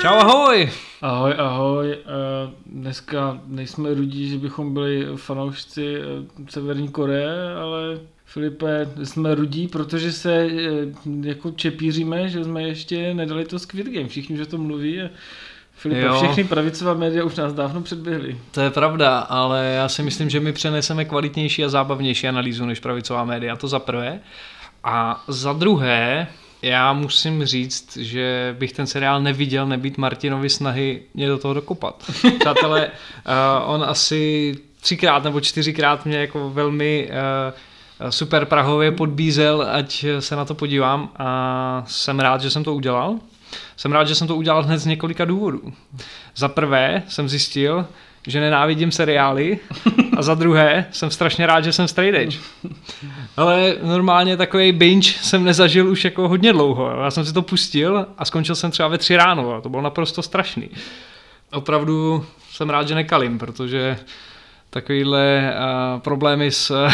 Čau, ahoj! Ahoj, ahoj. Eh, Dneska nejsme rudí, že bychom byli fanoušci eh, Severní Koreje, ale Filipe, jsme rudí, protože se eh, jako čepíříme, že jsme ještě nedali to Squid Game. Všichni už o tom mluví a Filipe, Jo. všechny pravicová média už nás dávno předběhly. To je pravda, ale já si myslím, že my přeneseme kvalitnější a zábavnější analýzu než pravicová média, to za prvé. A za druhé, já musím říct, že bych ten seriál neviděl nebýt Martinovi snahy mě do toho dokopat. Přátelé, uh, on asi třikrát nebo čtyřikrát mě jako velmi uh, super prahově podbízel, ať se na to podívám a jsem rád, že jsem to udělal. Jsem rád, že jsem to udělal hned z několika důvodů. Za prvé jsem zjistil, že nenávidím seriály a za druhé jsem strašně rád, že jsem straight edge. Ale normálně takový binge jsem nezažil už jako hodně dlouho. Já jsem si to pustil a skončil jsem třeba ve tři ráno a to bylo naprosto strašný. Opravdu jsem rád, že nekalím, protože takovýhle uh, problémy s,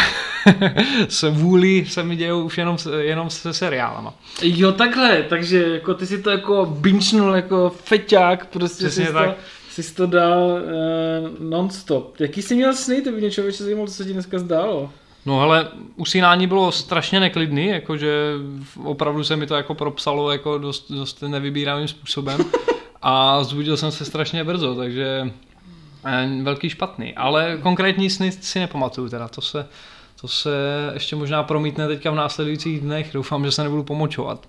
s vůlí se mi dějou už jenom, jenom se seriálama. Jo, takhle, takže jako ty si to jako binchnul jako feťák, prostě Přesně jsi tak. to, jsi to dal uh, non-stop. Jaký jsi měl sny, to by mě člověče zajímalo, co se ti dneska zdálo. No ale usínání bylo strašně neklidný, jakože opravdu se mi to jako propsalo jako dost, dost nevybíravým způsobem a zbudil jsem se strašně brzo, takže eh, velký špatný, ale konkrétní sny si nepamatuju teda, to se, to se ještě možná promítne teďka v následujících dnech, doufám, že se nebudu pomočovat.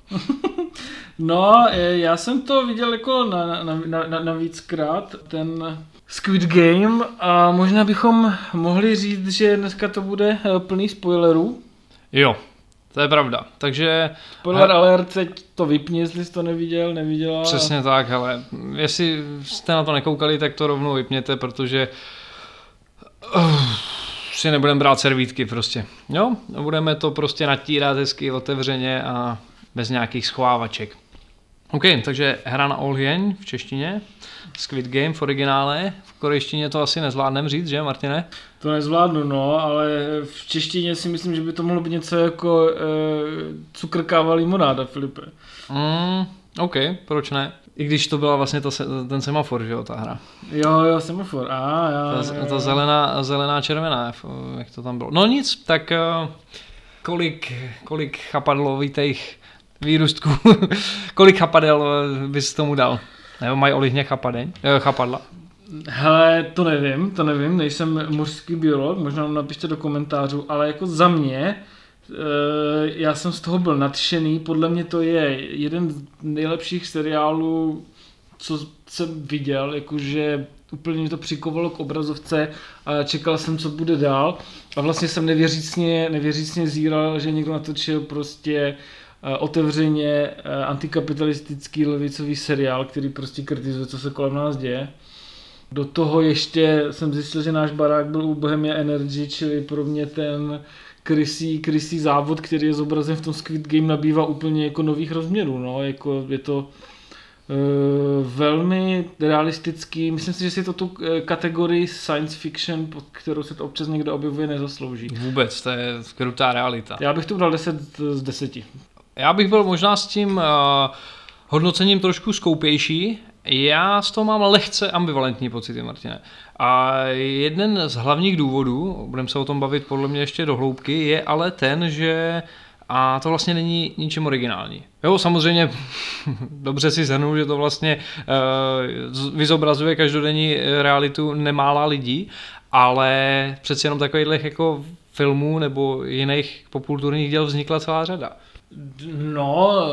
No, eh, já jsem to viděl jako na, na, na, na, na víckrát, ten Squid Game a možná bychom mohli říct, že dneska to bude eh, plný spoilerů. Jo, to je pravda, takže Spoiler alert, teď to vypni, jestli jsi to neviděl, neviděla. Přesně tak, hele. Jestli jste na to nekoukali, tak to rovnou vypněte, protože uh, si nebudeme brát servítky prostě. Jo, budeme to prostě natírat hezky otevřeně a bez nějakých schovávaček. OK, takže hra na Olhěň v češtině, Squid Game v originále, v korejštině to asi nezvládnem říct, že Martine? To nezvládnu, no, ale v češtině si myslím, že by to mohlo být něco jako e, cukrkává limonáda, Filipe. Mm, OK, proč ne? I když to byla vlastně to, se- ten semafor, že jo, ta hra. Jo, jo, semafor, a já, Ta, ta zelená, zelená, červená, jak to tam bylo. No nic, tak eh, kolik, kolik chapadlovitých výrůstků, kolik chapadel eh, bys tomu dal? Nebo mají olihně chapadeň, eh, chapadla? Hele, to nevím, to nevím, nejsem mořský biolog, možná napište do komentářů, ale jako za mě, e, já jsem z toho byl nadšený, podle mě to je jeden z nejlepších seriálů, co jsem viděl, jakože úplně mě to přikovalo k obrazovce a čekal jsem, co bude dál a vlastně jsem nevěřícně, nevěřícně zíral, že někdo natočil prostě eh, otevřeně eh, antikapitalistický levicový seriál, který prostě kritizuje, co se kolem nás děje. Do toho ještě jsem zjistil, že náš barák byl u Bohemia Energy, čili pro mě ten krysí, krysí závod, který je zobrazen v tom Squid Game, nabývá úplně jako nových rozměrů. No. Jako je to e, velmi realistický. Myslím si, že si to tu eh, kategorii science fiction, pod kterou se to občas někdo objevuje, nezaslouží. Vůbec, to je krutá realita. Já bych tu dal 10 z 10. Já bych byl možná s tím uh, hodnocením trošku skoupější. Já z toho mám lehce ambivalentní pocity, Martine. A jeden z hlavních důvodů, budeme se o tom bavit podle mě ještě do hloubky, je ale ten, že a to vlastně není ničím originální. Jo, samozřejmě dobře si zhrnul, že to vlastně uh, vyzobrazuje každodenní realitu nemála lidí, ale přeci jenom takových jako filmů nebo jiných popkulturních děl vznikla celá řada. No,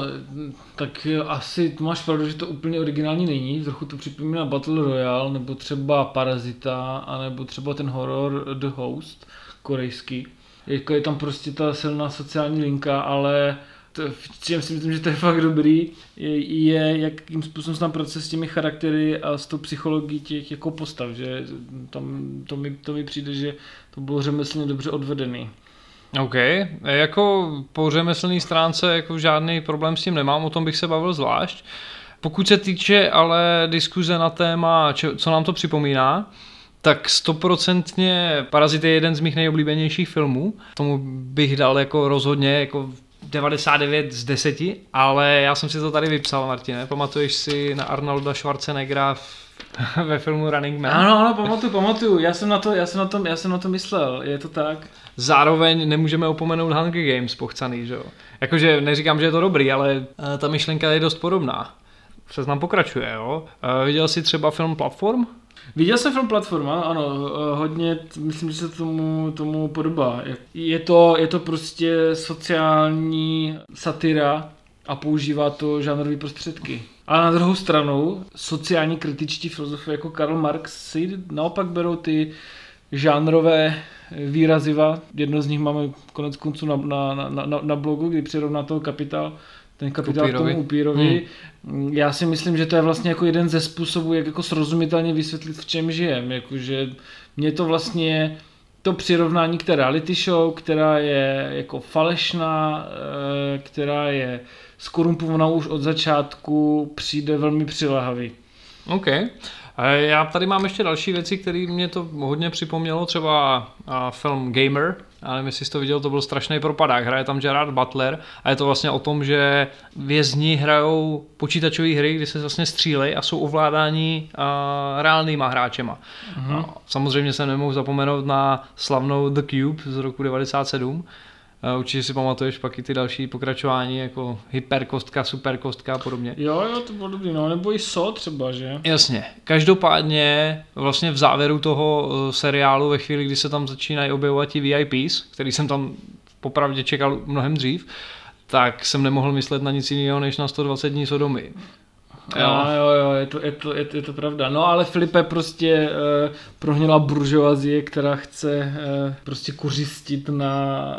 tak asi máš pravdu, že to úplně originální není. Trochu to připomíná Battle Royale, nebo třeba Parazita, anebo třeba ten horor The Host, korejský. Jako je tam prostě ta silná sociální linka, ale to, v čem si myslím, že to je fakt dobrý, je, je jakým způsobem se tam pracuje s těmi charaktery a s tou psychologií těch jako postav, že tam to mi, to mi přijde, že to bylo řemeslně dobře odvedený. OK, jako po řemeslné stránce jako žádný problém s tím nemám, o tom bych se bavil zvlášť. Pokud se týče ale diskuze na téma, co nám to připomíná, tak stoprocentně Parazit je jeden z mých nejoblíbenějších filmů. Tomu bych dal jako rozhodně jako 99 z 10, ale já jsem si to tady vypsal, Martine. Pamatuješ si na Arnolda Schwarzeneggera v, ve filmu Running Man? Ano, ano, pamatuju, pamatuju. Já jsem na to, já jsem na tom, já jsem na to myslel, je to tak. Zároveň nemůžeme opomenout Hunger Games pochcaný, že jo. Jakože neříkám, že je to dobrý, ale eh, ta myšlenka je dost podobná. Seznam pokračuje, jo. Uh, viděl jsi třeba film Platform? Viděl jsem film Platforma, ano, eh, hodně, myslím, že se tomu, tomu podobá. Je to, je to prostě sociální satira a používá to žánrové prostředky. A na druhou stranu, sociální kritičtí filozofy jako Karl Marx si naopak berou ty žánrové výraziva. Jedno z nich máme konec konců na, na, na, na blogu, kdy přirovná toho kapitál ten kapitál k tomu upírovi. Hmm. Já si myslím, že to je vlastně jako jeden ze způsobů, jak jako srozumitelně vysvětlit, v čem žijem. Jakože mě to vlastně to přirovnání k té reality show, která je jako falešná, eh, která je skorumpovaná už od začátku, přijde velmi přilehavý. OK. Já tady mám ještě další věci, které mě to hodně připomnělo, třeba film Gamer, já nevím, jestli jsi to viděl, to byl strašný propadák. Hraje tam Gerard Butler a je to vlastně o tom, že vězni hrajou počítačové hry, kdy se vlastně střílejí a jsou ovládáni uh, reálnýma hráčema. Uh-huh. samozřejmě se nemohu zapomenout na slavnou The Cube z roku 97, Určitě si pamatuješ pak i ty další pokračování, jako hyperkostka, superkostka a podobně. Jo, jo, to bylo dobrý, no, nebo i so třeba, že? Jasně. Každopádně vlastně v závěru toho eh, seriálu, ve chvíli, kdy se tam začínají objevovat ti VIPs, který jsem tam popravdě čekal mnohem dřív, tak jsem nemohl myslet na nic jiného než na 120 dní Sodomy. Jo, jo, jo, je to, je to, je to, je to pravda. No ale Filipe prostě uh, prohněla buržoazie, která chce uh, prostě kořistit na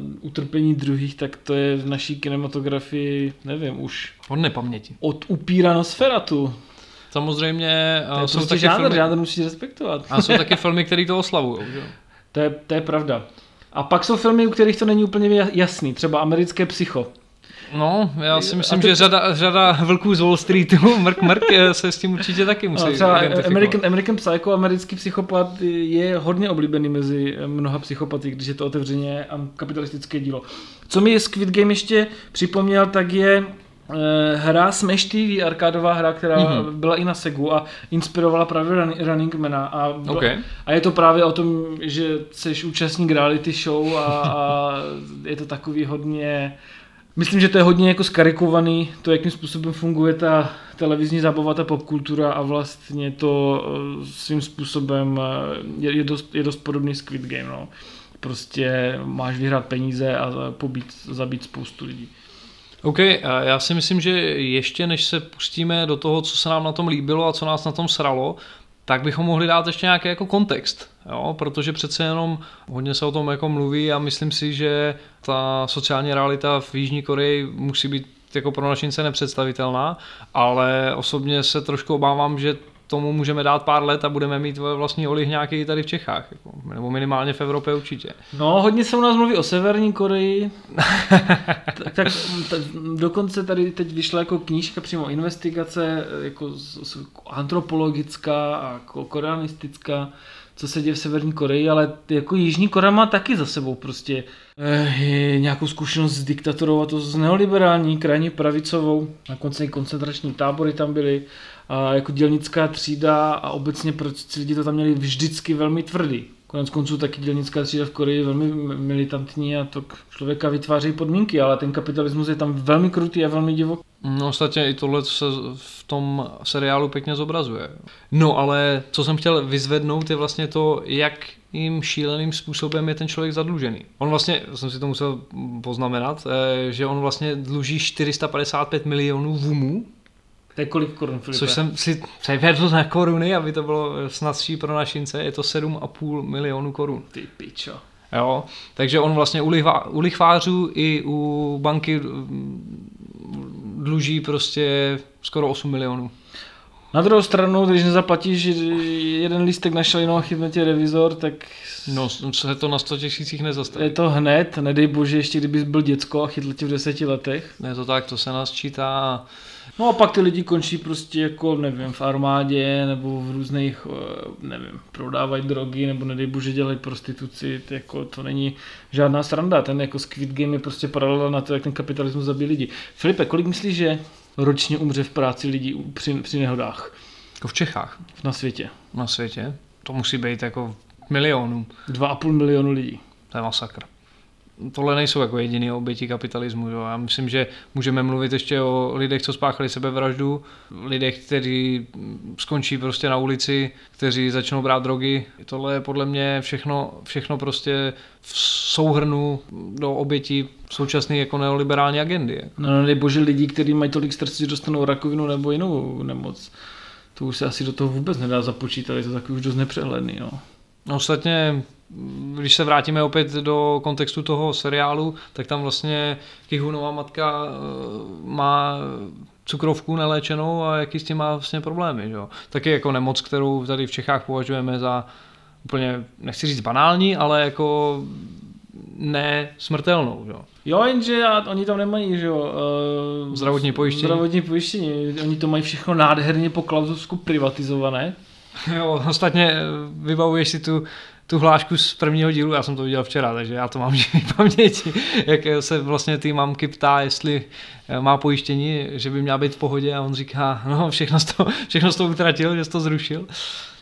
uh, utrpení druhých, tak to je v naší kinematografii, nevím, už... Od nepaměti. Od upíra Nosferatu. Samozřejmě to je jsou prostě taky žánr, filmy... žánr musí respektovat. A jsou taky filmy, které to oslavují. To je, to je pravda. A pak jsou filmy, u kterých to není úplně jasný, třeba americké psycho. No, já si myslím, ty... že řada, řada vlků z Wall Streetu, Mrk Mrk, se s tím určitě taky musí no, třeba American, American Psycho, americký psychopat je hodně oblíbený mezi mnoha psychopaty, když je to otevřeně kapitalistické dílo. Co mi Squid Game ještě připomněl, tak je eh, hra Smash TV, arkádová hra, která mm-hmm. byla i na Segu a inspirovala právě Running Mana. A, byla, okay. a je to právě o tom, že jsi účastník reality show a, a je to takový hodně Myslím, že to je hodně jako skarikovaný, to, jakým způsobem funguje ta televizní zábava, ta popkultura a vlastně to eh, svým způsobem eh, je, je, dost, je dost podobný Squid Game. No. Prostě máš vyhrát peníze a pobít, zabít spoustu lidí. OK, já si myslím, že ještě než se pustíme do toho, co se nám na tom líbilo a co nás na tom sralo, tak bychom mohli dát ještě nějaký jako kontext, jo? protože přece jenom hodně se o tom jako mluví a myslím si, že ta sociální realita v Jižní Koreji musí být jako pro našince nepředstavitelná, ale osobně se trošku obávám, že tomu můžeme dát pár let a budeme mít vlastní olih nějaký tady v Čechách, jako, nebo minimálně v Evropě určitě. No, hodně se u nás mluví o Severní Koreji, tak, tak t- dokonce tady teď vyšla jako knížka přímo investigace, jako antropologická a koreanistická, co se děje v Severní Koreji, ale jako Jižní Korea má taky za sebou prostě eh, nějakou zkušenost s diktatorou a to s neoliberální, krajně pravicovou. Na konci koncentrační tábory tam byly jako dělnická třída a obecně proč lidi to tam měli vždycky velmi tvrdý. Konec konců taky dělnická třída v Koreji je velmi militantní a to člověka vytváří podmínky, ale ten kapitalismus je tam velmi krutý a velmi divoký. No ostatně i tohle se v tom seriálu pěkně zobrazuje. No ale co jsem chtěl vyzvednout je vlastně to, jak jim šíleným způsobem je ten člověk zadlužený. On vlastně, jsem si to musel poznamenat, eh, že on vlastně dluží 455 milionů vumů to je kolik korun, Filipe? Což jsem si převedl na koruny, aby to bylo snadší pro našince, je to 7,5 milionů korun. Ty pičo. Jo, takže on vlastně u, lichvá, u lichvářů i u banky mm, dluží prostě skoro 8 milionů. Na druhou stranu, když nezaplatíš jeden lístek na šalinu a chytne tě revizor, tak... No, se to na 100 tisících nezastaví. Je to hned, nedej bože, ještě kdybys byl děcko a chytl tě v deseti letech. Ne, to tak, to se nás čítá. No a pak ty lidi končí prostě jako, nevím, v armádě nebo v různých, eh, nevím, prodávají drogy nebo nedej bože dělají prostituci, to, jako, to není žádná sranda, ten jako Squid Game je prostě paralela na to, jak ten kapitalismus zabíjí lidi. Filipe, kolik myslíš, že ročně umře v práci lidí při, při nehodách? Jako v Čechách? Na světě. Na světě? To musí být jako milionů. Dva a půl milionu lidí. To je masakr tohle nejsou jako jediný oběti kapitalismu. Jo. Já myslím, že můžeme mluvit ještě o lidech, co spáchali sebevraždu, lidech, kteří skončí prostě na ulici, kteří začnou brát drogy. Tohle je podle mě všechno, všechno prostě v souhrnu do obětí současné jako neoliberální agendy. No, no bože lidi, kteří mají tolik stresu, že dostanou rakovinu nebo jinou nemoc. To už se asi do toho vůbec nedá započítat, je to takový už dost nepřehledný. No. No, ostatně když se vrátíme opět do kontextu toho seriálu, tak tam vlastně Kihunová matka eh, má cukrovku neléčenou a jaký s tím má vlastně problémy. Že? Taky jako nemoc, kterou tady v Čechách považujeme za úplně, nechci říct banální, ale jako ne smrtelnou. Že? Jo, jenže oni tam nemají, že jo. Uh, zdravotní pojištění. Zdravotní pojištění. Oni to mají všechno nádherně po klauzovsku privatizované. Jo, ostatně eh, vybavuješ si tu tu hlášku z prvního dílu, já jsem to viděl včera, takže já to mám v paměti, jak se vlastně ty mamky ptá, jestli eh, má pojištění, že by měla být v pohodě a on říká, no všechno z toho, všechno z toho utratil, že jsi to zrušil.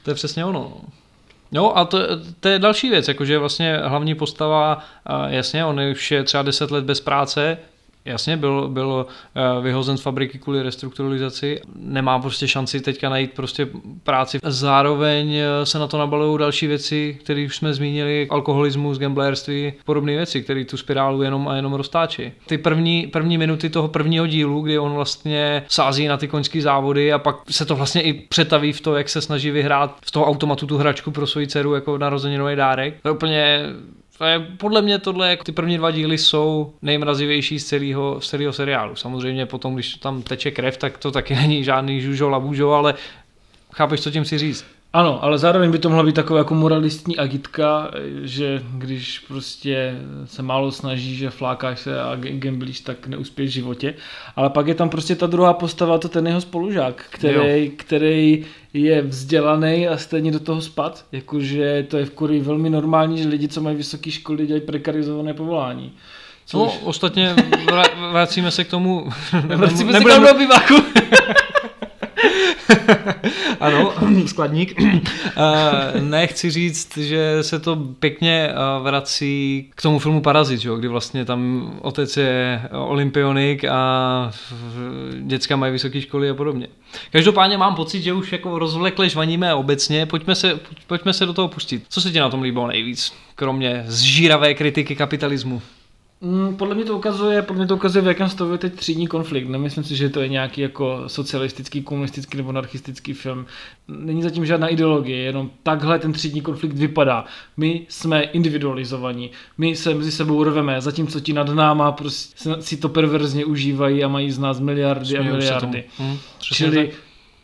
To je přesně ono. No a to, to je další věc, jakože vlastně hlavní postava, jasně, on už je třeba 10 let bez práce, Jasně, byl, byl eh, vyhozen z fabriky kvůli restrukturalizaci, nemá prostě šanci teďka najít prostě práci. Zároveň eh, se na to nabalují další věci, které už jsme zmínili, alkoholismus, gamblerství, podobné věci, které tu spirálu jenom a jenom roztáčí. Ty první, první minuty toho prvního dílu, kdy on vlastně sází na ty koňské závody a pak se to vlastně i přetaví v to, jak se snaží vyhrát v toho automatu tu hračku pro svoji dceru jako narozeninový dárek. To je úplně to je, podle mě tohle, ty první dva díly jsou nejmrazivější z celého, z celého seriálu. Samozřejmě potom, když tam teče krev, tak to taky není žádný žužo, labužo, ale chápeš, co tím si říct? Ano, ale zároveň by to mohla být taková jako moralistní agitka, že když prostě se málo snaží, že flákáš se a gamblíš, tak neuspěš v životě. Ale pak je tam prostě ta druhá postava, to ten jeho spolužák, který, který je vzdělaný a stejně do toho spad. Jakože to je v Koreji velmi normální, že lidi, co mají vysoké školy, dělají prekarizované povolání. Což... No, ostatně vracíme se k tomu. Vracíme se k tomu ano, skladník. Eh, nechci říct, že se to pěkně eh, vrací k tomu filmu Parazit, kdy vlastně tam otec je olympionik a děcka mají vysoké školy a podobně. Každopádně mám pocit, že už jako rozvlekle žvaníme obecně, pojďme se, pojďme se do toho pustit. Co se ti na tom líbilo nejvíc, kromě zžíravé kritiky kapitalismu? Mm, podle mě to ukazuje, podle mě to ukazuje, v jakém stavu je teď třídní konflikt. Nemyslím si, že to je nějaký jako socialistický, komunistický nebo anarchistický film. Není zatím žádná ideologie, jenom takhle ten třídní konflikt vypadá. My jsme individualizovaní, my se mezi sebou rveme, zatímco ti nad náma prostě si to perverzně užívají a mají z nás miliardy Směju a miliardy. Hmm, Čili tak.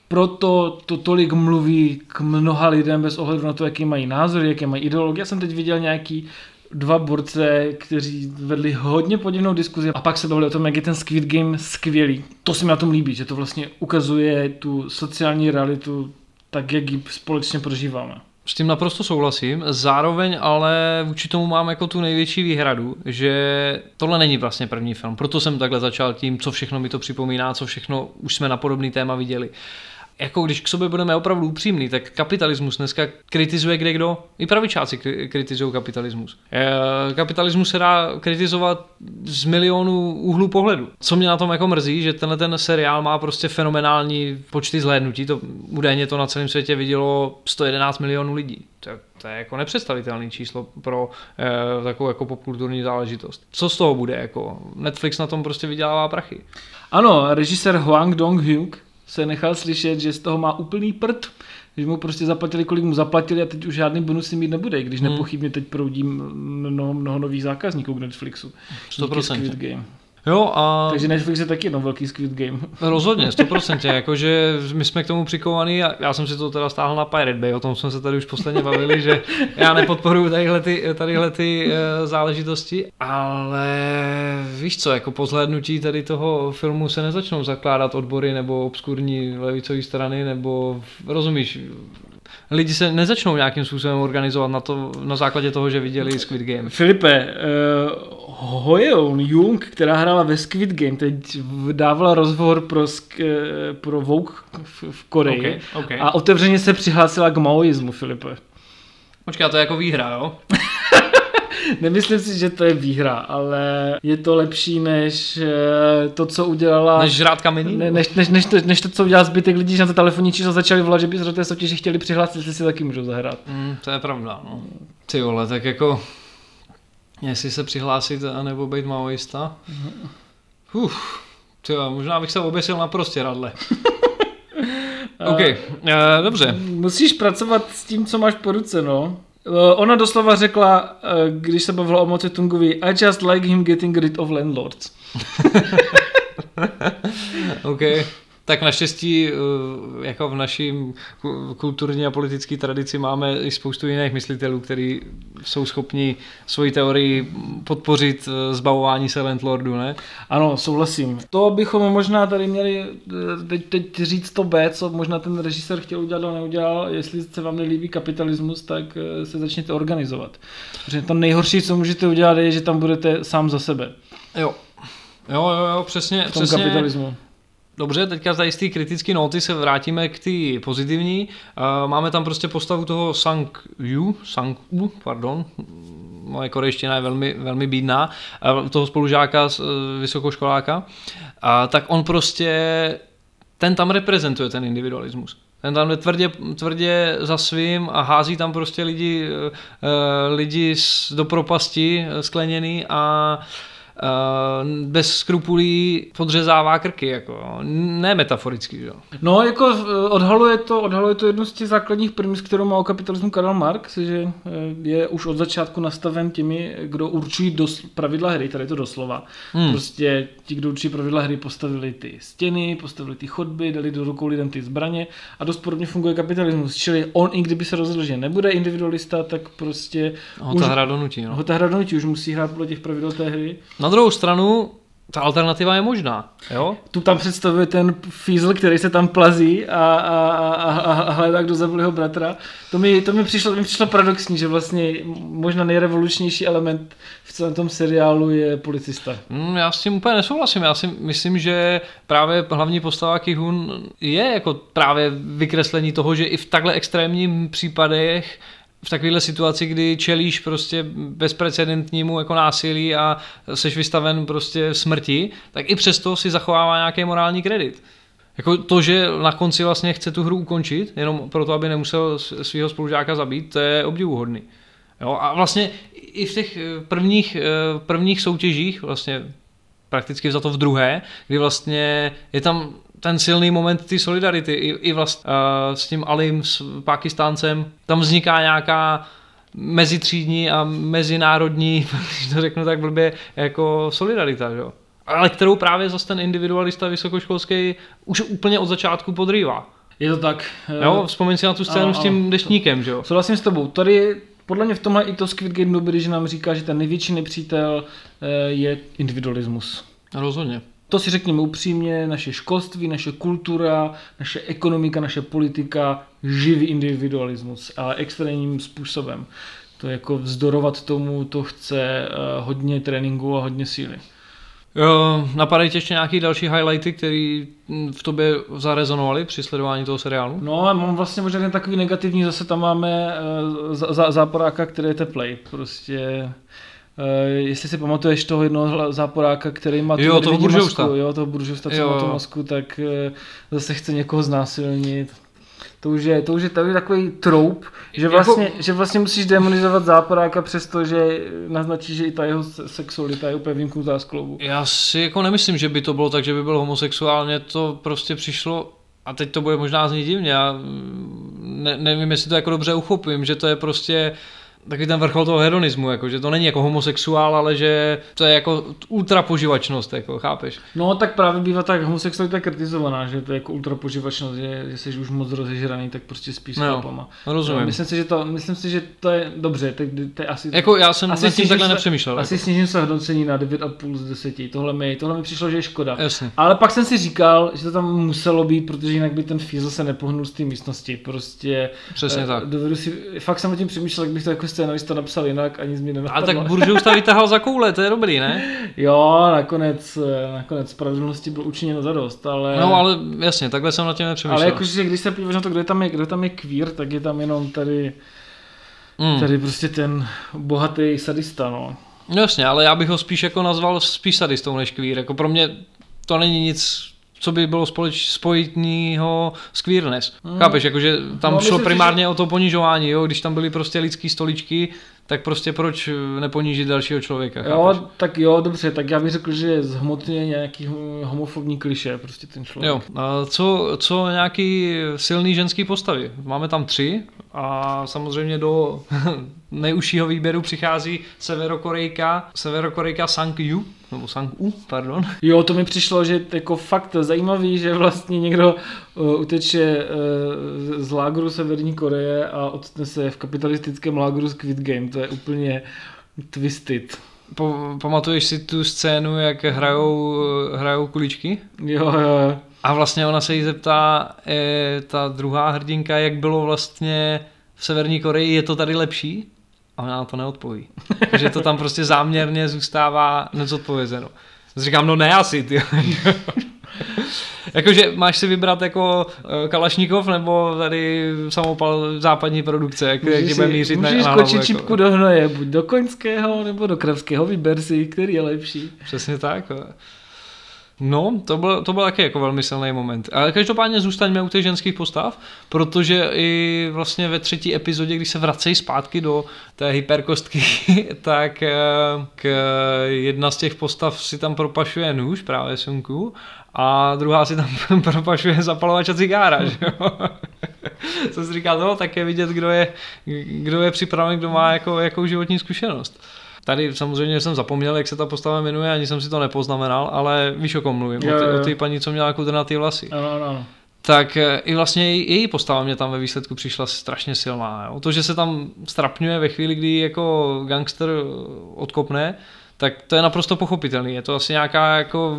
proto to tolik mluví k mnoha lidem bez ohledu na to, jaký mají názory, jaké mají ideologie. Já jsem teď viděl nějaký dva borce, kteří vedli hodně podivnou diskuzi a pak se bavili o tom, jak je ten Squid Game skvělý. To se mi na tom líbí, že to vlastně ukazuje tu sociální realitu tak, jak ji společně prožíváme. S tím naprosto souhlasím, zároveň ale vůči tomu mám jako tu největší výhradu, že tohle není vlastně první film, proto jsem takhle začal tím, co všechno mi to připomíná, co všechno už jsme na podobný téma viděli jako když k sobě budeme opravdu upřímní, tak kapitalismus dneska kritizuje kde kdo. I pravičáci kritizují kapitalismus. E, kapitalismus se dá kritizovat z milionů úhlů pohledu. Co mě na tom jako mrzí, že tenhle ten seriál má prostě fenomenální počty zhlédnutí. To údajně to na celém světě vidělo 111 milionů lidí. To, to je jako nepředstavitelné číslo pro e, takovou jako popkulturní záležitost. Co z toho bude? Jako Netflix na tom prostě vydělává prachy. Ano, režisér Huang Dong-hyuk se nechal slyšet, že z toho má úplný prd, že mu prostě zaplatili, kolik mu zaplatili a teď už žádný bonusy mít nebude, když hmm. nepochybně teď proudí mnoho, mnoho nových zákazníků k Netflixu. 100%. Game. Jo, a Takže Netflix je taky jedno velký Squid Game. rozhodně, 100%, jakože my jsme k tomu přikovaný a já jsem si to teda stáhl na Pirate Bay, o tom jsme se tady už posledně bavili, že já nepodporuji tadyhle ty, tadyhle ty eh, záležitosti, ale víš co, jako po zhlédnutí tady toho filmu se nezačnou zakládat odbory nebo obskurní levicové strany, nebo rozumíš, lidi se nezačnou nějakým způsobem organizovat na, to, na základě toho, že viděli Squid Game. Filipe, uh, Hoyeon Jung, která hrála ve Squid Game, teď dávala rozhovor pro, eh, pro Vogue v, v Koreji Okay, okay. a otevřeně se přihlásila k maoismu, Filipe. Počkej, a to je jako výhra, jo? Nemyslím si, že to je výhra, ale je to lepší než eh, to, co udělala... Než žrát kamení? Ne, než, než, než, to, než to, co udělal zbytek lidí, že na to telefonní číslo začali volat, že by se do té soutěže chtěli přihlásit, jestli si taky můžou zahrát. Mm, to je pravda, no. Ty vole, tak jako, jestli se přihlásit anebo být maoista, Uf, jo, možná bych se oběsil na prostěradle. OK, uh, dobře. Musíš pracovat s tím, co máš po ruce, no. Eh, Ona doslova řekla, když se bavila o Moci Tungovi, I just like him getting rid of landlords. OK. Tak naštěstí, eh, jako v naší ku- kulturní a politické tradici máme i spoustu jiných myslitelů, kteří jsou schopni svoji teorii podpořit eh, zbavování se landlordu, ne? Ano, souhlasím. To bychom možná tady měli eh, teď, teď říct to B, co možná ten režisér chtěl udělat, ale neudělal. Jestli se vám nelíbí kapitalismus, tak se začněte organizovat. Protože to nejhorší, co můžete udělat, je, že tam budete sám za sebe Jo. Jo, jo, jo, přesně, v tom přesně. kapitalismu. Dobře, teďka tady z té kritické noty se vrátíme k té pozitivní. Uh, máme tam prostě postavu toho Sang Yu, Sang U, pardon, moje korejština je velmi, velmi bídná, uh, toho spolužáka, z, uh, vysokoškoláka. Uh, tak on prostě, ten tam reprezentuje ten individualismus. Ten tam jde tvrdě, tvrdě za svým a hází tam prostě lidi, lidi do propasti skleněný a bez skrupulí podřezává krky, jako, ne metaforicky, že jo. No, jako eh, odhaluje to, odhaluje to jednu z těch základních premis, kterou má o kapitalismu Karl Marx, že eh, je už od začátku nastaven těmi, kdo určují dos, pravidla hry, tady je to doslova. Hmm. Prostě ti, kdo určují pravidla hry, postavili ty stěny, postavili ty chodby, dali do rukou lidem ty zbraně a dost podobně funguje kapitalismus. Čili on, i kdyby se rozhodl, že nebude individualista, tak prostě Ho už, ta hra donutí, no. ho ta hra donutí, už musí hrát podle těch pravidel té hry. Na druhou stranu, ta alternativa je možná, jo? Tu tam představuje ten fízl, který se tam plazí a, a, a, a, hledá, kdo zabil jeho bratra. To mi, to mi, přišlo, mi přišlo paradoxní, že vlastně možná nejrevolučnější element v celém tom seriálu je policista. Hmm, já s tím úplně nesouhlasím. Já si myslím, že právě hlavní postava Kihun je jako právě vykreslení toho, že i v takhle extrémním případech v takovéhle situaci, kdy čelíš prostě bezprecedentnímu jako násilí a seš vystaven prostě smrti, tak i přesto si zachovává nějaký morální kredit. Jako to, že na konci vlastně chce tu hru ukončit, jenom proto, aby nemusel svého spolužáka zabít, to je obdivuhodný. Jo, a vlastně i v těch eh, prvních, eh, prvních soutěžích, vlastně prakticky za to v druhé, kdy vlastně je tam ten silný moment ty solidarity i, i vlastně uh, s tím Alim, s Pakistáncem, tam vzniká nějaká mezitřídní a mezinárodní, když to řeknu tak blbě, jako solidarita, jo? Ale kterou právě zase ten individualista vysokoškolský už úplně od začátku podrývá. Je to tak. eh, Jo, vzpomeň si na tu scénu ano, s tím ano. deštníkem, že jo? Souhlasím s tebou. Tady podle mě v tomhle i to Squid Game dobrý, že nám říká, že ten největší nepřítel eh, je individualismus. Rozhodně. To si řekněme upřímně, naše školství, naše kultura, naše ekonomika, naše politika živí individualismus, ale extrémním způsobem. To jako vzdorovat tomu, to chce eh, hodně tréninku a hodně síly. Jo, napadají tě ještě nějaký další highlighty, které v tobě zarezonovaly při sledování toho seriálu? No a mám vlastně možná ten takový negativní, zase tam máme za, záporáka, který je teplej. Prostě jestli si pamatuješ toho jednoho záporáka, který má tu Jo, toho medvědí buržousta. masku, jo, toho buržousta, co Jo, má tu masku, tak uh, zase chce někoho znásilnit. To už je, to už je takový, takový troup, že Jako- vlastně, že vlastně musíš demonizovat záporáka přesto, že naznačí, že i ta jeho se- sexualita je úplně vymknutá z. Já si jako nemyslím, že by to bylo tak, že by byl homosexuálně, to prostě přišlo, a teď to bude možná znít divně, já mm, ne, nevím, jestli to jako dobře uchopím, že to je prostě taky ten vrchol toho hedonismu, jako, že to není jako homosexuál, ale že to je jako ultrapoživačnost, jako, chápeš? No tak právě bývá tak homosexualita kritizovaná, že to je jako ultrapoživačnost, že, že jsi už moc rozežraný, tak prostě spíš s No, chlapama. rozumím. No, myslím si, že to, myslím si, že to je dobře, tak to je asi... Jako já jsem asi tím takhle se- nepřemýšlel. Asi Jako. snížím se hodnocení na 9,5 z 10. Tohle mi, tohle mi přišlo, že je škoda. Jasně. Ale pak jsem si říkal, že to tam muselo být, protože jinak by ten Fiesel se nepohnul z té místnosti. Prostě Přesně eh, tak. Dovedu si, fakt jsem o tím přemýšlel, jak bych to jako scénarista napsal jinak, ani z mě A nenapadlo. tak Buržous ta vytahal za koule, to je dobrý, ne? Jo, nakonec, eh, nakonec spravedlnosti bylo učiněno zadost, ale... No ale jasně, takhle jsem nad tím nepřemýšlel. ale jakože, když se podíváš na to, kdo je tam je, kdo tam je queer, tak je tam jenom tady, mm. tady prostě ten bohatý sadista, no. No jasně, ale já bych ho spíš jako nazval spíš sadistou než queer. Jako pro mě to není nic, co by bylo společ, spojitního s queerness. Mm. Chápeš, jakože tam No, šlo primárně o to ponižování, jo? když tam byly prostě lidský stoličky, tak prostě proč neponížit dalšího člověka, chápeš? Jo, tak jo, dobře, tak já bych řekl, že zhmotňuje nějaký homofobní kliše, prostě ten člověk. Jo, a co, co nějaký silný ženský postavy? Máme tam tři a samozřejmě do nejužšího výběru přichází Severokorejka, Severokorejka Sang Yu, nebo Sang U, pardon. Jo, to mi přišlo, že jako fakt zajímavý, že vlastně někdo uh, uteče uh, z lágru Severní Koreje a odstne se v kapitalistickém lágru Squid Game. To je úplně twisted. Po, pamatuješ si tu scénu, jak hrajou, hrajou kuličky? Jo, jo. A vlastně ona se jí zeptá, e, ta druhá hrdinka, jak bylo vlastně v Severní Koreji, je to tady lepší? A ona na to neodpoví. že to tam prostě záměrně zůstává nezodpovězeno. Říkám, no ne asi, ty. Jakože máš si vybrat jako eh, Kalašníkov nebo tady samopal západní produkce, jak, tě bude mířit na, můžeš na hlavu, skočit jako. čipku do hnoje, buď do koňského nebo do kravského, vyber si, který je lepší. Přesně tak. No, to byl, to byl taky jako velmi silný moment. Ale každopádně zůstaňme u těch ženských postav, protože i vlastně ve třetí epizodě, když se vracejí zpátky do té hyperkostky, tak eh, k, jedna z těch postav si tam propašuje nůž, právě Sunku, a druhá si tam propašuje zapalovač a cigára, že jo? Co si říká, no, tak je vidět, kdo je, kdo je připraven, kdo má jako, jakou životní zkušenost. Tady samozřejmě jsem zapomněl, jak se ta postava jmenuje, ani jsem si to nepoznamenal, ale víš, o kom mluvím, Jo, o, ty paní, co měla kudrnatý vlasy. Ano, ano. Tak eh, i vlastně její, její postava mě tam ve výsledku přišla strašně silná. Jo? To, že se tam strapňuje ve chvíli, kdy jako gangster odkopne, tak to je naprosto pochopitelný. Je to asi nějaká jako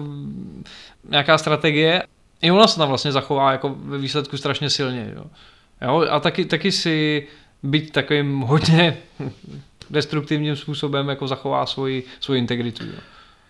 nějaká strategie. I ona se tam vlastně zachová jako ve výsledku strašně silně. Jo? Jo? A taky, taky si být takovým hodně destruktivním způsobem jako zachová svoji, svoji integritu. Jo?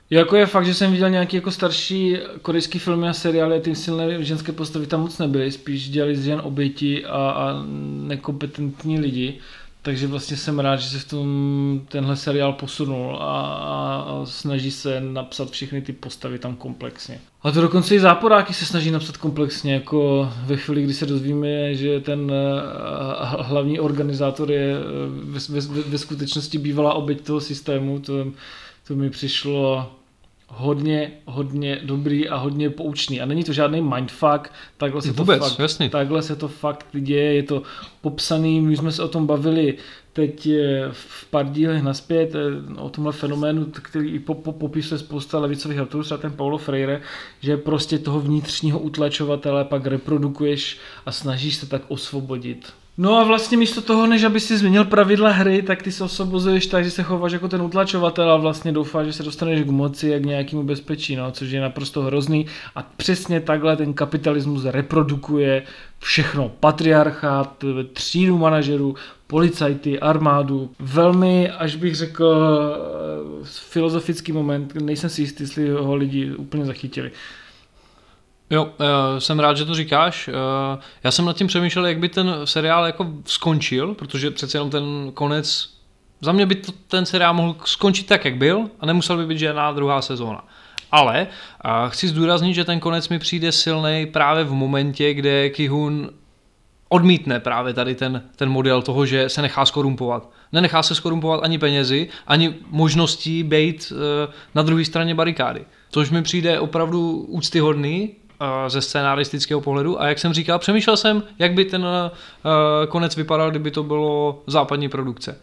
Jako je fakt, že jsem viděl nějaký jako starší korejský filmy a seriály, ty silné ženské postavy tam moc nebyly, spíš dělali z žen oběti a, a nekompetentní lidi. Takže vlastně jsem rád, že se v tom tenhle seriál posunul a, a, snaží se napsat všechny ty postavy tam komplexně. A to dokonce i záporáky se snaží napsat komplexně, jako ve chvíli, kdy se dozvíme, že ten eh, hlavní organizátor je eh, ve, ve, ve skutečnosti bývalá oběť toho systému, to, to mi přišlo hodně, hodně dobrý a hodně poučný. A není to žádný mindfuck, takhle se, Vůbec, to fakt, jasně. takhle se to fakt děje, je to popsaný, my jsme se o tom bavili teď eh, v pár dílech naspět, eh, o tomhle fenoménu, který i po, po, popisuje spousta levicových autorů, třeba ten Paulo Freire, že prostě toho vnitřního utlačovatele pak reprodukuješ a snažíš se tak osvobodit. No a vlastně místo toho, než aby si změnil pravidla hry, tak ty se osvobozuješ tak, že se chováš jako ten utlačovatel a vlastně doufáš, že se dostaneš k moci a k nějakému bezpečí, no, což je naprosto hrozný. A přesně takhle ten kapitalismus reprodukuje všechno. Patriarchát, třídu manažerů, policajty, armádu. Velmi, až bych řekl, eh, filozofický moment, nejsem si jistý, jestli ho lidi úplně zachytili. Jo, eh, jsem rád, že to říkáš. Eh, Já jsem nad tím přemýšlel, jak by ten seriál jako skončil, protože přece jenom ten konec, za mě by to, ten seriál mohl skončit tak, jak byl a nemusel by být žádná druhá sezóna. Ale a chci zdůraznit, že ten konec mi přijde silný právě v momentě, kde Kihun odmítne právě tady ten, ten model toho, že se nechá skorumpovat. Nenechá se skorumpovat ani penězi, ani možností být eh, na druhé straně barikády. Což mi přijde opravdu úctyhodný eh, ze scénaristického pohledu a jak jsem říkal, přemýšlel jsem, jak by ten eh, konec vypadal, kdyby to bylo západní produkce.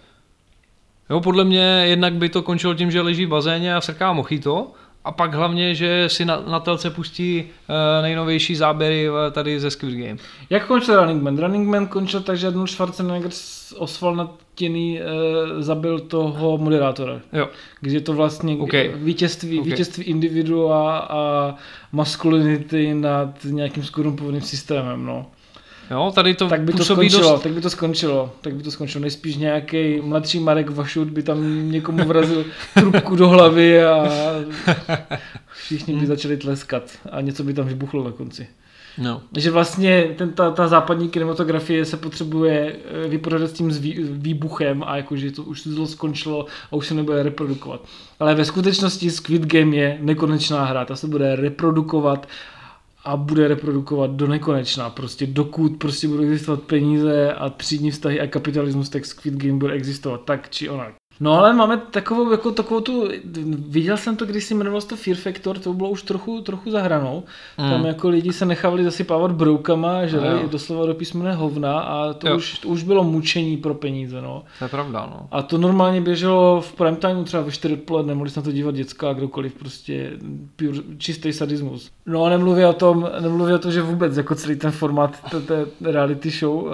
Jo, podle mě jednak by to končilo tím, že leží v bazéně a srká mochito, a pak hlavně, že si na, na telce pustí uh, nejnovější záběry uh, tady ze Squid Game. Jak končil Running Man? Running Man končil tak, že Arnold Schwarzenegger osval natěný uh, zabil toho moderátora. Jo. Je to vlastně Okay. vítězství, Okay. vítězství individua a maskulinity nad nějakým skorumpovaným systémem. No. Jo, tady to tak by to skončilo, dost... tak by to skončilo, tak by to skončilo. Nejspíš nějaký mladší Marek Vašut by tam někomu vrazil trubku do hlavy a všichni by začali tleskat a něco by tam vybuchlo na konci. No. Že vlastně ten, ta, ta západní kinematografie se potřebuje eh, vypořádat s tím zvý, výbuchem a jakože to už zlo skončilo a už se nebude reprodukovat. Ale ve skutečnosti Squid Game je nekonečná hra, ta se bude reprodukovat a bude reprodukovat do nekonečna. Prostě dokud prostě budou existovat peníze a třídní vztahy a kapitalismus, tak Squid Game bude existovat tak či onak. No ale máme takovou, jako takovou tu, viděl jsem to, když si jmenoval to Fear Factor, to bylo už trochu, trochu za hranou. Mm. Tam jako lidi se nechávali zasypávat broukama, že jo. doslova do písmene hovna a to Jo. už, to už bylo mučení pro peníze, no. To je pravda, no. A to normálně běželo v prime time třeba ve 4 odpoledne, mohli se na to dívat děcka a kdokoliv, prostě pure, čistý sadismus. No a nemluví o tom, nemluví o tom, že vůbec jako celý ten formát té- reality show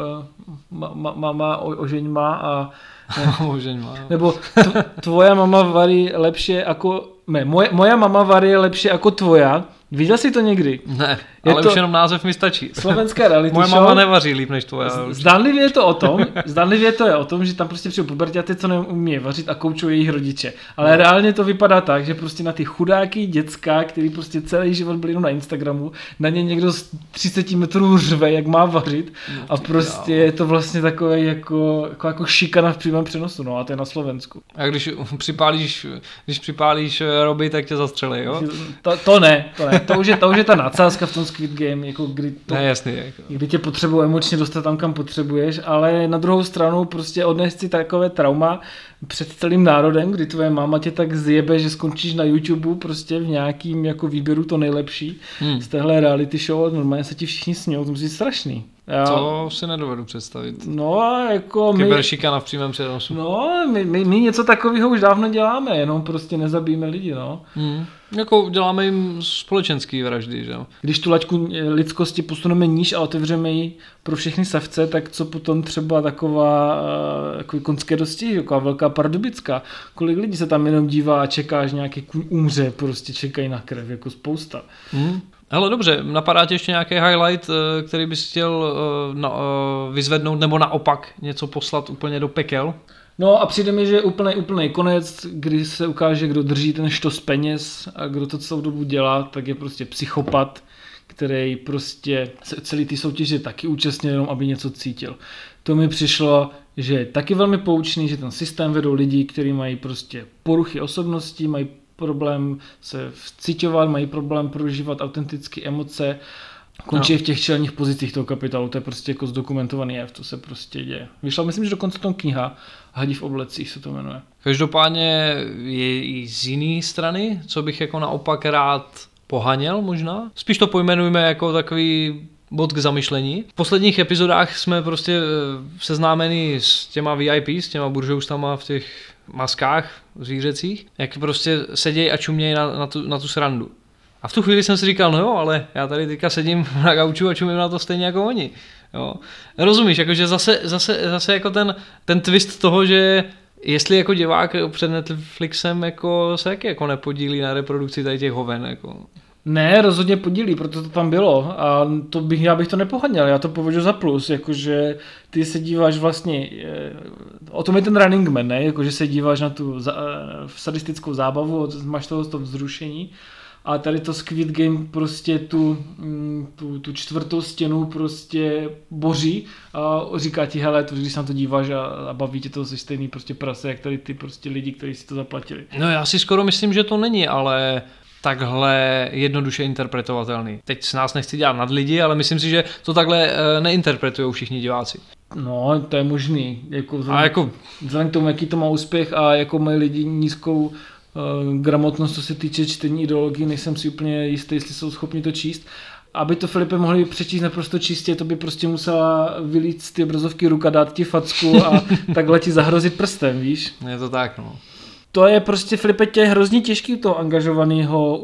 má, má, má, má ožeň má a Možná má. nebo t- tvoja mama varí lepší jako, ne, moje, moja mama varí lepší jako tvoja. Viděl jsi to někdy? Ne, Je ale to- už jenom název mi stačí. Slovenská reality Moje show. mama nevaří líp než tvoje. Z- Zdánlivě je to o tom, zdánlivě to je o tom, že tam prostě přijde pubertáty, co neumí vařit a koučují jejich rodiče. Ale reálně to vypadá tak, že prostě na ty chudáky děcka, který prostě celý život byli jenom na Instagramu, na ně někdo z 30 metrů řve, jak má vařit a prostě je to vlastně takové jako, jako, jako šikana v přímém přenosu, no a to je na Slovensku. A když připálíš, když připálíš eh, roby, tak tě zastřelí, jo? To, to ne, to ne, to už je, to už je ta nadsázka v tom Squid Game, jako kdy to Ne, jasný. Jako. kdy tě potřebuji emočně dostat tam, kam potřebuješ, ale na druhou stranu prostě odnést si takové trauma před celým národem, kdy tvoje máma tě tak zjebe, že skončíš na YouTube prostě v nějakým jako výběru to nejlepší Hmm. z téhle reality show a normálně se ti všichni smějou, to musí být strašný. Já, To si nedovedu představit. No a jako my, Kyberšikana v přímém přenosu. no, my, my, my, něco takového už dávno děláme, jenom prostě nezabijeme lidi, no. Hmm. Jako děláme jim společenský vraždy, že jo? Když tu laťku lidskosti posuneme níž a otevřeme ji pro všechny savce, tak co potom třeba taková eh, jako konské dosti, jako velká pardubická. Kolik lidí se tam jenom dívá a čeká, že nějaký kuň umře, prostě čekají na krev, jako spousta. Hmm. Hele, dobře, napadá ti ještě nějaký highlight, eh, který bys chtěl eh, eh, vyzvednout, nebo naopak něco poslat úplně do pekel? No a přijde mi, že je úplný, úplný konec, kdy se ukáže, kdo drží ten štos peněz a kdo to celou dobu dělá, tak je prostě psychopat, který prostě se celý ty soutěže taky účastnil, jenom aby něco cítil. To mi přišlo, že je taky velmi poučný, že ten systém vedou lidi, kteří mají prostě poruchy osobností, mají problém se vciťovat, mají problém prožívat autentické emoce, končí No. v těch čelních pozicích toho kapitálu, to je prostě jako zdokumentovaný jev, to se prostě děje. Vyšla, myslím, že dokonce tom kniha, Hadi v oblecích se to jmenuje. Každopádně je i z jiné strany, co bych jako naopak rád pohaněl možná. Spíš to pojmenujme jako takový bod k zamyšlení. V posledních epizodách jsme prostě eh, seznámeni s těma VIP, s těma buržoustama v těch maskách zvířecích, jak prostě sedějí a čumějí na, na, tu, na tu srandu. A v tu chvíli jsem si říkal, no jo, ale já tady teďka sedím na gauču a čumím na to stejně jako oni. Jo. Rozumíš, jakože zase, zase, zase jako ten, ten twist toho, že jestli jako divák před Netflixem jako se jaký jako nepodílí na reprodukci tady těch hoven. Jako. Ne, rozhodně podílí, proto to tam bylo a to bych, já bych to nepohaněl, já to považuji za plus, jakože ty se díváš vlastně, eh, o tom je ten Running Man, ne? jakože se díváš na tu eh, sadistickou zábavu, máš toho to vzrušení a tady to Squid Game prostě tu, mm, tu, tu čtvrtou stěnu prostě boří a říká ti, hele, to, když se na to díváš a, a baví tě to, jsi stejný prostě prase, jak tady ty prostě lidi, kteří si to zaplatili. No já si skoro myslím, že to není, ale takhle jednoduše interpretovatelný. Teď s nás nechci dělat nad lidi, ale myslím si, že to takhle eh, neinterpretují všichni diváci. No, to je možný. Jako vzhledem, A jako, vzhledem k tomu, jaký to má úspěch a jako mají lidi nízkou uh, gramotnost, co se týče čtení ideologií, nejsem si úplně jistý, jestli jsou schopni to číst. aby to Filipe mohli přečíst naprosto čistě, to by prostě musela vylít z ty obrazovky ruka, dát ti facku a takhle ti zahrozit prstem, víš? Je to tak, no. To je prostě, Filipe, tě hrozně těžký toho angažovaného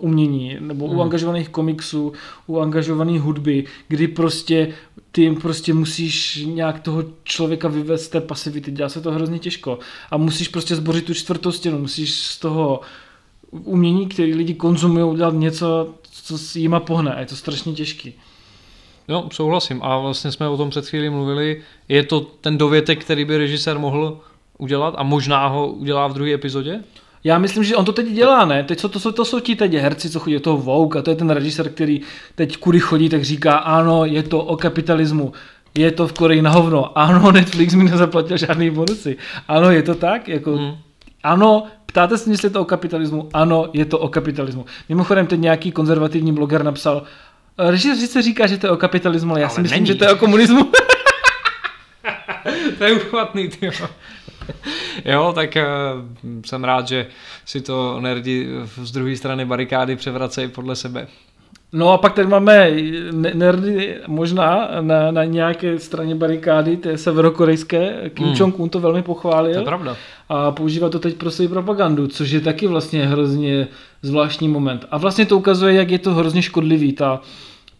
umění, nebo u Mhm. angažovaných komiksů, u angažované hudby, kdy prostě ty jim prostě musíš nějak toho člověka vyvést z té pasivity, dělá se to hrozně těžko. A musíš prostě zbořit tu čtvrtou stěnu, musíš z toho umění, který lidi konzumují, udělat něco, co s jima pohne. A je to strašně těžký. Jo, souhlasím. A vlastně jsme o tom před chvílí mluvili. Je to ten dovětek, který by režisér mohl udělat a možná ho udělá v druhé epizodě? Já myslím, že on to teď dělá, ne? Teď co, to, jsou, to jsou ti teď herci, co chodí do toho Vogue a to je ten režisér, který teď kudy chodí, tak říká, ano, je to o kapitalismu, je to v Koreji na hovno, ano, Netflix mi nezaplatil žádný bonusy, ano, je to tak, jako, Hmm. ano, ptáte se, jestli je to o kapitalismu, ano, je to o kapitalismu. Mimochodem, teď nějaký konzervativní bloger napsal, režisér sice říká, že to je o kapitalismu, ale já Ale si myslím, není. že to je o komunismu. to je uchvatný, ty jo. Tak uh, jsem rád, že si to nerdi z druhé strany barikády převracejí podle sebe. No a pak tady máme ne- nerdy možná na, na nějaké straně barikády, té severokorejské. Kim Hmm. Jong-un to velmi To je pochválil pravda. a používá to teď pro svou propagandu, což je taky vlastně hrozně zvláštní moment. A vlastně to ukazuje, jak je to hrozně škodlivý, ta,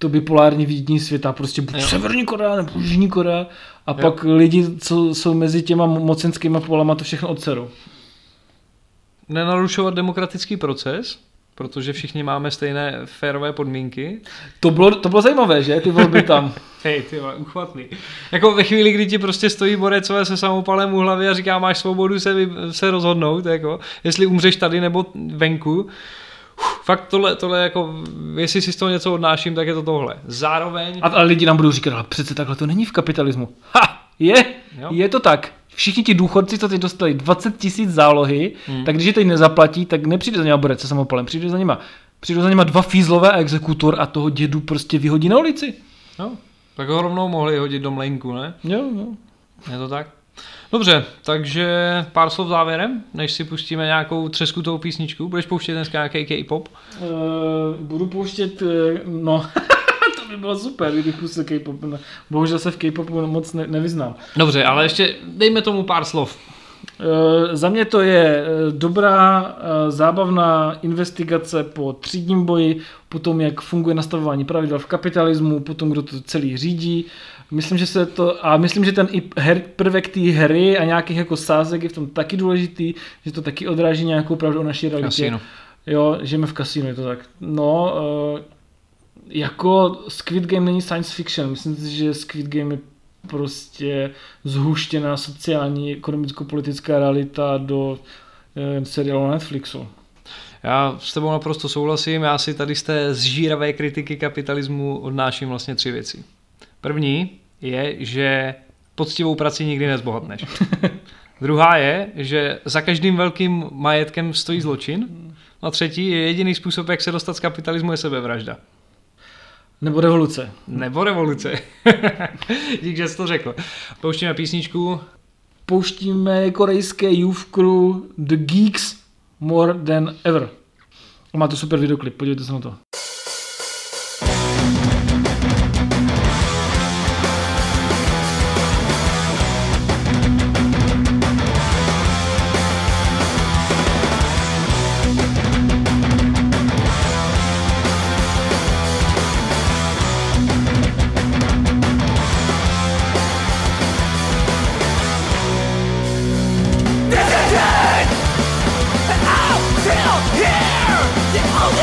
to bipolární vidění světa, prostě buď Jo. Severní Korea nebo Jižní Korea a Jo. pak lidi, co jsou mezi těma mocenskýma polama, to všechno odseru. Nenarušovat demokratický proces, protože všichni máme stejné férové podmínky. To bylo, to bylo zajímavé, že? Ty volby tam. Hej, ty vole, uchvatný. Jako ve chvíli, kdy ti prostě stojí borecové se samopalem u hlavy a říká, máš svobodu se, se rozhodnout, jako, jestli umřeš tady nebo venku. Fakt tohle, tohle jako, jestli si z toho něco odnáším, tak je to tohle. Zároveň, A, a lidi nám budou říkat, ale přece takhle to není v kapitalismu. Ha! Je, Jo. je to tak. Všichni ti důchodci, co teď dostali 20 tisíc zálohy, Hmm. tak když je teď nezaplatí, tak nepřijde za něma borec se samopalem, přijde za nima. Přijdou za nima dva fízlové a exekutor a toho dědu prostě vyhodí na ulici. no, tak ho rovnou mohli hodit do mlejnku, ne? Jo, jo. Je to tak? Dobře, takže pár slov závěrem, než si pustíme nějakou třeskutou písničku. Budeš pouštět dneska nějaký K-pop? Uh, budu pouštět, uh, no, to by bylo super, kdybych pustil K-pop. Bohužel se v K-popu moc ne, nevyznám. Dobře, ale ještě dejme tomu pár slov. Eh, Za mě to je eh, dobrá, eh, zábavná investigace po třídním boji, po tom, jak funguje nastavování pravidel v kapitalismu, po tom, kdo to celý řídí. Myslím, že se to, a myslím, že ten i her, prvek té hry a nějakých jako sázek je v tom taky důležitý, že to taky odráží nějakou pravdu o naší realitě. Kasino. Jo, žijeme v kasínu, je to tak. No, jako Squid Game není science fiction, myslím si, že Squid Game je prostě zhuštěná sociální, ekonomicko-politická realita do eh, seriálu na Netflixu. Já s tebou naprosto souhlasím, já si tady z té zžíravé kritiky kapitalismu odnáším vlastně tři věci. První je, že poctivou prací nikdy nezbohatneš. Druhá je, že za každým velkým majetkem stojí zločin. A třetí je jediný způsob, jak se dostat z kapitalismu, je sebevražda. Nebo revoluce. Nebo revoluce. Dík, že jsi to řekl. Pouštíme písničku. Pouštíme korejské Youth Crew The Geeks More Than Ever. A má to super videoklip, podívejte se na to.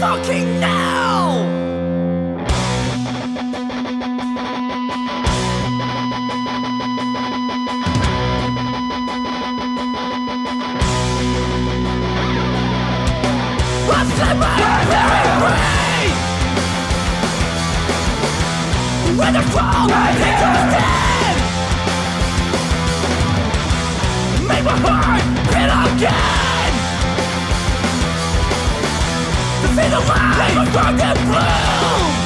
fucking now! What's the matter? Where the fall? Take your stand! Make my heart beat again! see the light. They a burn them blue.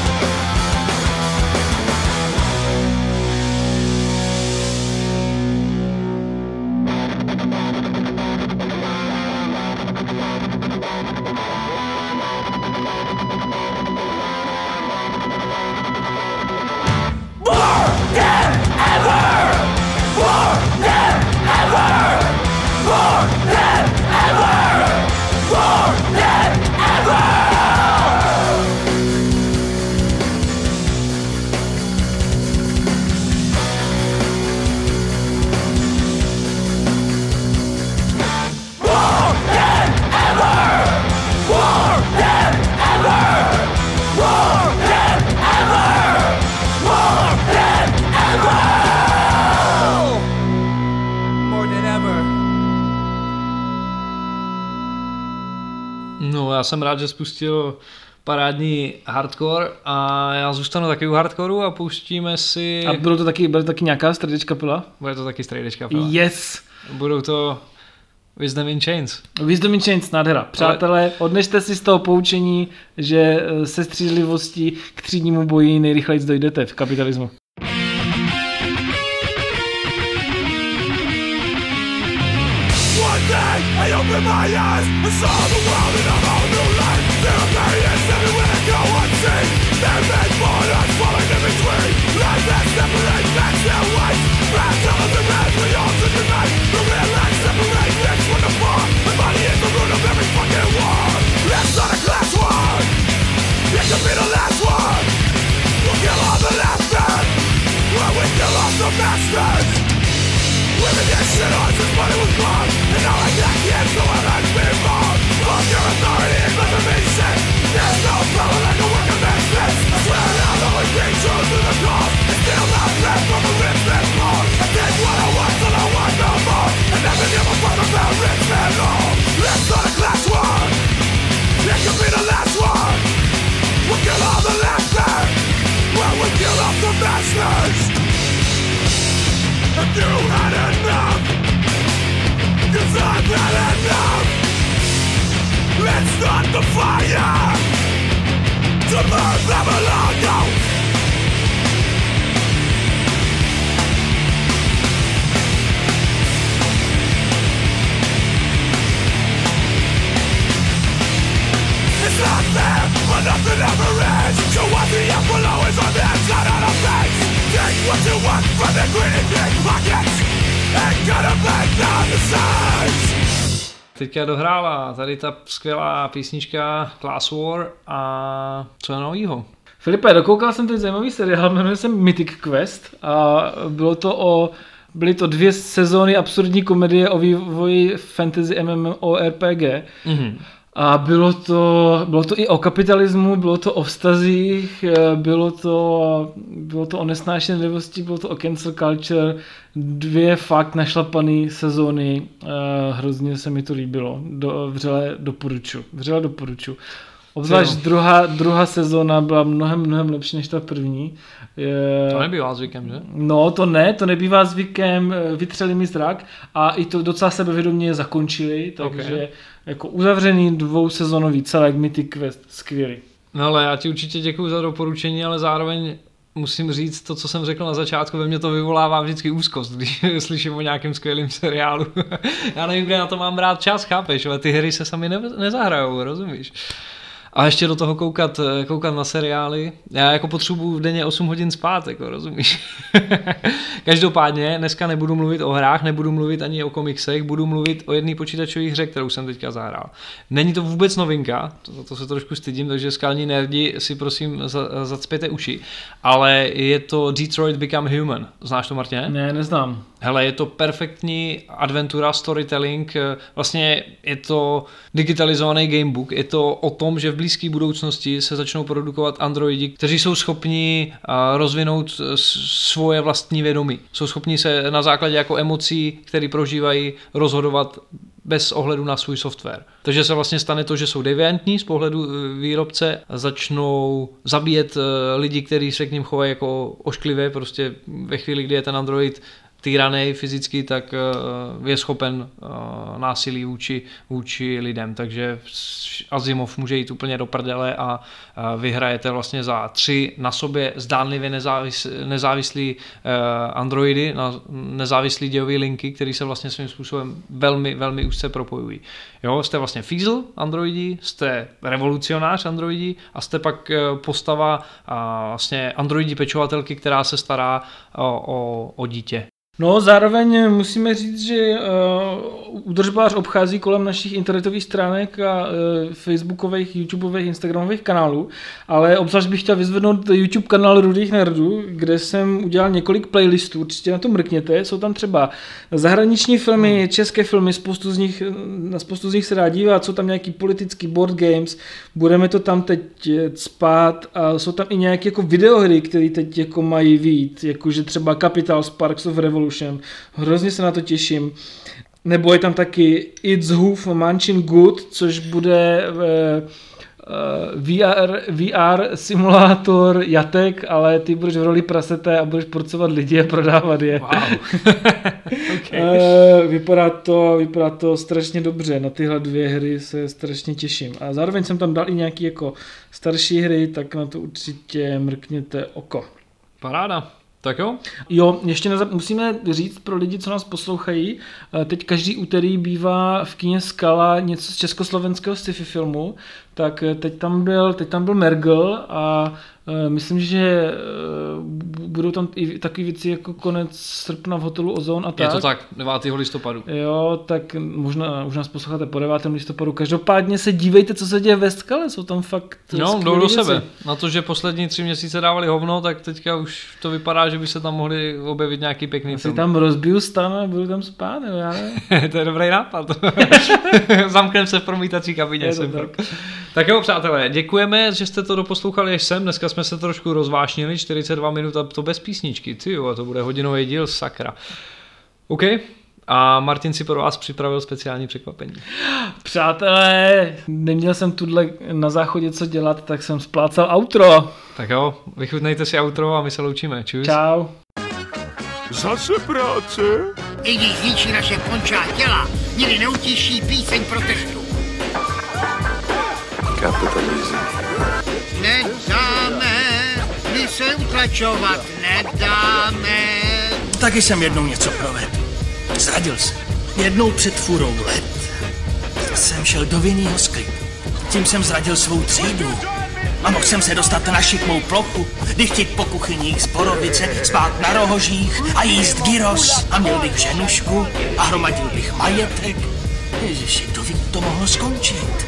Já jsem rád, že spustil parádní hardcore a já zůstanu taky u hardcoreu a pouštíme si... A bylo to taky, byla to taky nějaká stradič kapela? Bude to taky straight kapela. Yes! Budou to Wisdom in Chains. Wisdom in Chains, nádhera. Přátelé, odnešte si z toho poučení, že eh, se střízlivostí k třídnímu boji nejrychleji dojdete v kapitalismu. One day I opened my eyes and saw the world in a Want from the greedy big pockets Ain't gonna back down the sides Teďka dohrála tady ta skvělá písnička Class War a co je novýho? Filipe, dokoukal jsem teď zajímavý seriál, jmenuje se Mythic Quest a bylo to o Byly to dvě sezóny absurdní komedie o vývoji fantasy MMORPG. Mm-hmm. A bylo to, bylo to i o kapitalismu, bylo to o vztazích, eh, bylo to, bylo to o nesnášenlivosti, bylo to o cancel culture. Dvě fakt našlapané sezóny, eh, hrozně se mi to líbilo. Do, vřele doporučuji. Vřele doporučuji. Obzvlášť druhá, druhá sezóna byla mnohem, mnohem lepší než ta první. Je, To nebývá zvykem, že? No, to ne, to nebývá zvykem, eh, vytřeli mi zrak a i to docela sebevědomě zakončili, takže Ok. Jako uzavřený dvousezonový celek Mythic Quest, skvělý. No ale já ti určitě děkuji za doporučení, ale zároveň musím říct to, co jsem řekl na začátku, ve mně to vyvolává vždycky úzkost, když slyším o nějakém skvělém seriálu. já nevím, kde na to mám brát čas, chápeš, ale ty hry se sami ne- nezahrajou, rozumíš? A ještě do toho koukat, koukat na seriály. Já jako potřebuju v denně 8 hodin spát, jako rozumíš. Každopádně dneska nebudu mluvit o hrách, nebudu mluvit ani o komiksech, budu mluvit o jedné počítačové hře, kterou jsem teďka zahrál. Není to vůbec novinka, to, to se trošku stydím, takže skalní nerdi si prosím za, zacpěte uši, ale je to Detroit Become Human. Znáš to, Martine? Ne, neznám. Hele, je to perfektní adventura, storytelling, eh, vlastně je to digitalizovaný gamebook, je to o tom, že v blízké budoucnosti se začnou produkovat androidi, kteří jsou schopni eh, rozvinout eh, svoje vlastní vědomí. Jsou schopni se na základě jako emocí, které prožívají, rozhodovat bez ohledu na svůj software. Takže se vlastně stane to, že jsou deviantní z pohledu eh, výrobce a začnou zabíjet lidi, kteří se k ním chovají jako ošklivě, prostě ve chvíli, kdy je ten Android týraný fyzicky, tak eh, je schopen eh, násilí vůči, vůči lidem. Takže Azimov může jít úplně do prdele a vyhrajete vlastně za tři na sobě zdánlivě nezávis, nezávislý eh, androidy, nezávislý dějový linky, které se vlastně svým způsobem velmi, velmi úzce propojují. Jo, jste vlastně fízl androidi, jste revolucionář androidi a jste pak postava vlastně androidi pečovatelky, která se stará o, o, o dítě. No, zároveň musíme říct, že uh, údržbář obchází kolem našich internetových stránek a uh, facebookových, youtubeových, instagramových kanálů, ale obzvlášť bych chtěl vyzvednout YouTube kanál Rudých nerdů, kde jsem udělal několik playlistů, určitě na to mrkněte, jsou tam třeba zahraniční filmy, hmm. české filmy, spoustu z nich, na spoustu z nich se dá dívat, jsou tam nějaký politický board games, budeme to tam teď spát a jsou tam i nějaké jako videohry, které teď jako mají vít, jakože třeba Capital Sparks of Revolution, Revolution. Hrozně se na to těším. Nebo je tam taky It's Hoof Manchin Good, což bude uh, VR, VR simulátor jatek, ale ty budeš v roli prasete a budeš porcovat lidi a prodávat je. Wow. okay. uh, vypadá, to, vypadá to strašně dobře, na tyhle dvě hry se strašně těším. A zároveň jsem tam dal i nějaký jako starší hry, tak na to určitě mrkněte oko. Paráda. Tak jo? Jo, ještě nezap- musíme říct pro lidi, co nás poslouchají, eh, teď každý úterý bývá v kině Skala něco z československého sci-fi filmu, tak eh, teď tam byl, teď tam byl Mergel a myslím, že eh, budou tam i takové věci jako konec srpna v hotelu Ozon a tak. Je to tak, 9. listopadu. Jo, tak možná už nás posloucháte po 9. listopadu. Každopádně se dívejte, co se děje ve skale, jsou tam fakt No, jdou do sebe. Na to, že poslední tři měsíce dávali hovno, tak teďka už to vypadá, že by se tam mohli objevit nějaký pěkný Asi film. tam rozbiju stan a budu tam spát, jo, já to je dobrý nápad. Zamknem se v promítací kabině. tak. Tak jo, přátelé, děkujeme, že jste to doposlouchali až sem. Dneska jsme se trošku rozvášnili, 42 minut a to bez písničky, ty jo, a to bude hodinový díl, sakra. OK, a Martin si pro vás připravil speciální překvapení. Přátelé, neměl jsem tuhle na záchodě co dělat, tak jsem splácal outro. Tak jo, vychutnejte si outro a my se loučíme. Čus. Čau. Zase práce? I když zničí naše končá těla, nikdy neutíší píseň protestu. Kapitalism. Nedáme, my se utlačovat nedáme. Taky jsem jednou něco provedl. Zradil se. Jednou před furou let jsem šel do vinného sklipu. Tím jsem zradil svou třídu. A mohl jsem se dostat na šikmou plochu, dychtit po kuchyních z borovice, spát na rohožích a jíst gyros. A měl bych ženušku a hromadil bych majetek. Ježiši, kdo ví, to mohlo skončit.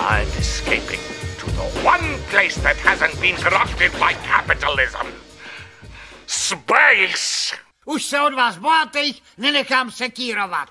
I'm escaping to the one place that hasn't been corrupted by capitalism. Space! Už se od vás bohatých nenechám sekírovat.